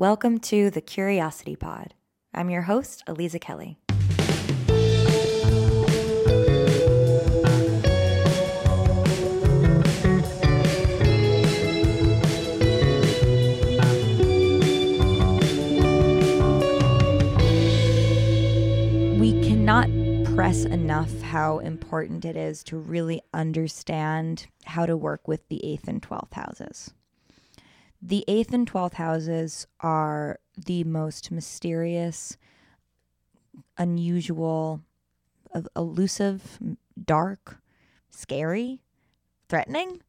Welcome to the Curiosity Pod. I'm your host, Aliza Kelly. We cannot press enough how important it is to really understand how to work with the 8th and 12th houses. The 8th and 12th houses are the most mysterious, unusual, elusive, dark, scary, threatening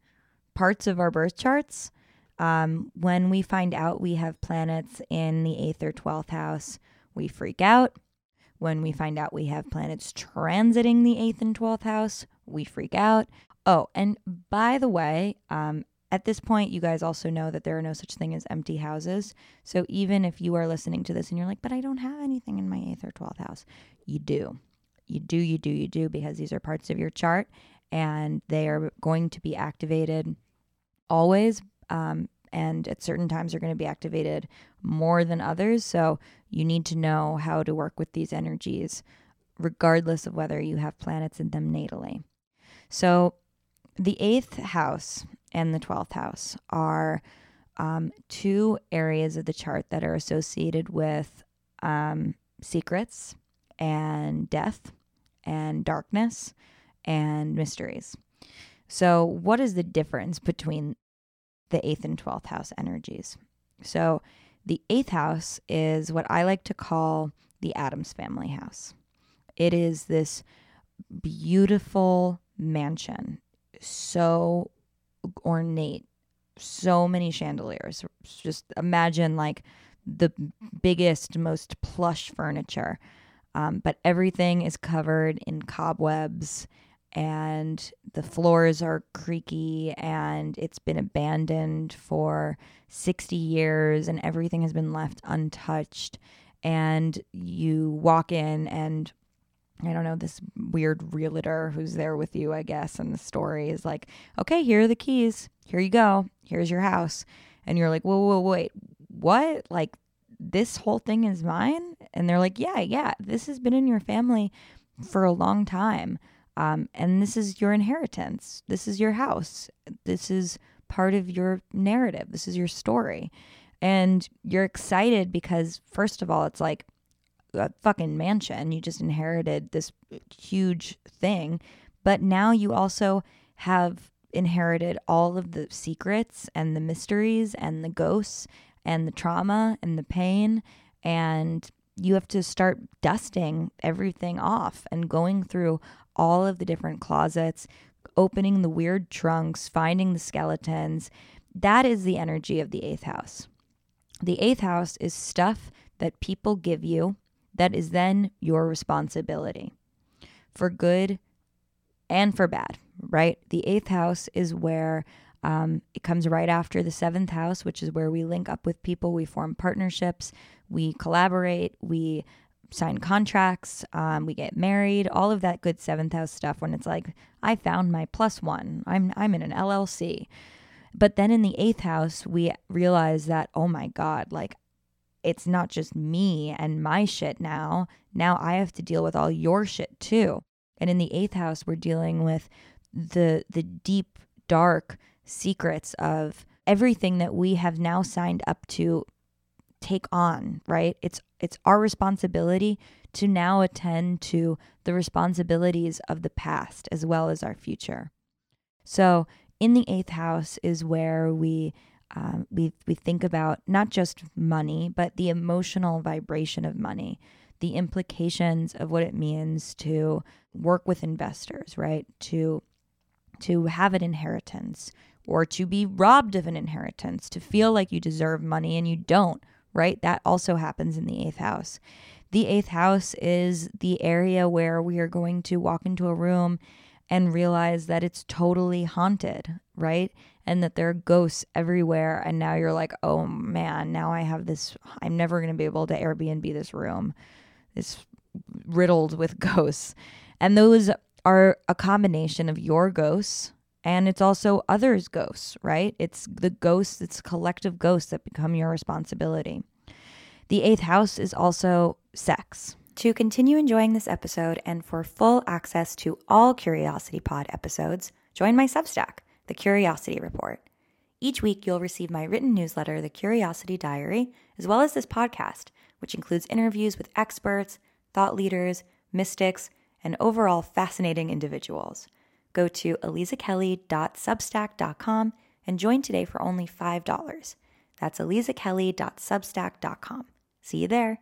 parts of our birth charts. Um, when we find out we have planets in the 8th or 12th house, we freak out. When we find out we have planets transiting the 8th and 12th house, we freak out. Oh, and by the way, um, at this point, you guys also know that there are no such thing as empty houses. So even if you are listening to this and you're like, but I don't have anything in my 8th or 12th house, you do. You do, you do, you do, because these are parts of your chart and they are going to be activated always. Um, and at certain times, they're going to be activated more than others. So you need to know how to work with these energies, regardless of whether you have planets in them natally. So the eighth house and the 12th house are um, two areas of the chart that are associated with um, secrets and death and darkness and mysteries. So, what is the difference between the 8th and 12th house energies? So, the 8th house is what I like to call the Addams family house. It is this beautiful mansion, so ornate, so many chandeliers. Just imagine like the biggest, most plush furniture. Um, but everything is covered in cobwebs and the floors are creaky and it's been abandoned for 60 years and everything has been left untouched. And you walk in and I don't know, this weird realtor who's there with you, I guess, and the story is like, okay, here are the keys. Here you go. Here's your house. And you're like, whoa, whoa, wait, what? Like, this whole thing is mine? And they're like, yeah, yeah, this has been in your family for a long time. Um, and this is your inheritance. This is your house. This is part of your narrative. This is your story. And you're excited because, first of all, it's like, a fucking mansion. You just inherited this huge thing. But now you also have inherited all of the secrets and the mysteries and the ghosts and the trauma and the pain. And you have to start dusting everything off and going through all of the different closets, opening the weird trunks, finding the skeletons. That is the energy of the eighth house. The eighth house is stuff that people give you that is then your responsibility for good and for bad, right? The eighth house is where um, it comes right after the seventh house, which is where we link up with people, we form partnerships, we collaborate, we sign contracts, um, we get married, all of that good seventh house stuff. When it's like, I found my plus one, I'm I'm in an LLC. But then in the eighth house, we realize that oh my god, like it's not just me and my shit now. Now I have to deal with all your shit too. And in the eighth house, we're dealing with the the deep, dark secrets of everything that we have now signed up to take on, right? It's it's our responsibility to now attend to the responsibilities of the past as well as our future. So, in the eighth house is where we um, we we think about not just money, but the emotional vibration of money, the implications of what it means to work with investors, right? To to have an inheritance or to be robbed of an inheritance, to feel like you deserve money and you don't, right? That also happens in the eighth house. The eighth house is the area where we are going to walk into a room and realize that it's totally haunted, right? And that there are ghosts everywhere. And now you're like, oh man, now I have this, I'm never going to be able to Airbnb this room. It's riddled with ghosts. And those are a combination of your ghosts and it's also others' ghosts, right? It's the ghosts, it's collective ghosts that become your responsibility. The eighth house is also sex. To continue enjoying this episode and for full access to all Curiosity Pod episodes, join my Substack, The Curiosity Report. Each week, you'll receive my written newsletter, The Curiosity Diary, as well as this podcast, which includes interviews with experts, thought leaders, mystics, and overall fascinating individuals. Go to alizakelly.substack.com and join today for only $5. That's alizakelly.substack.com. See you there.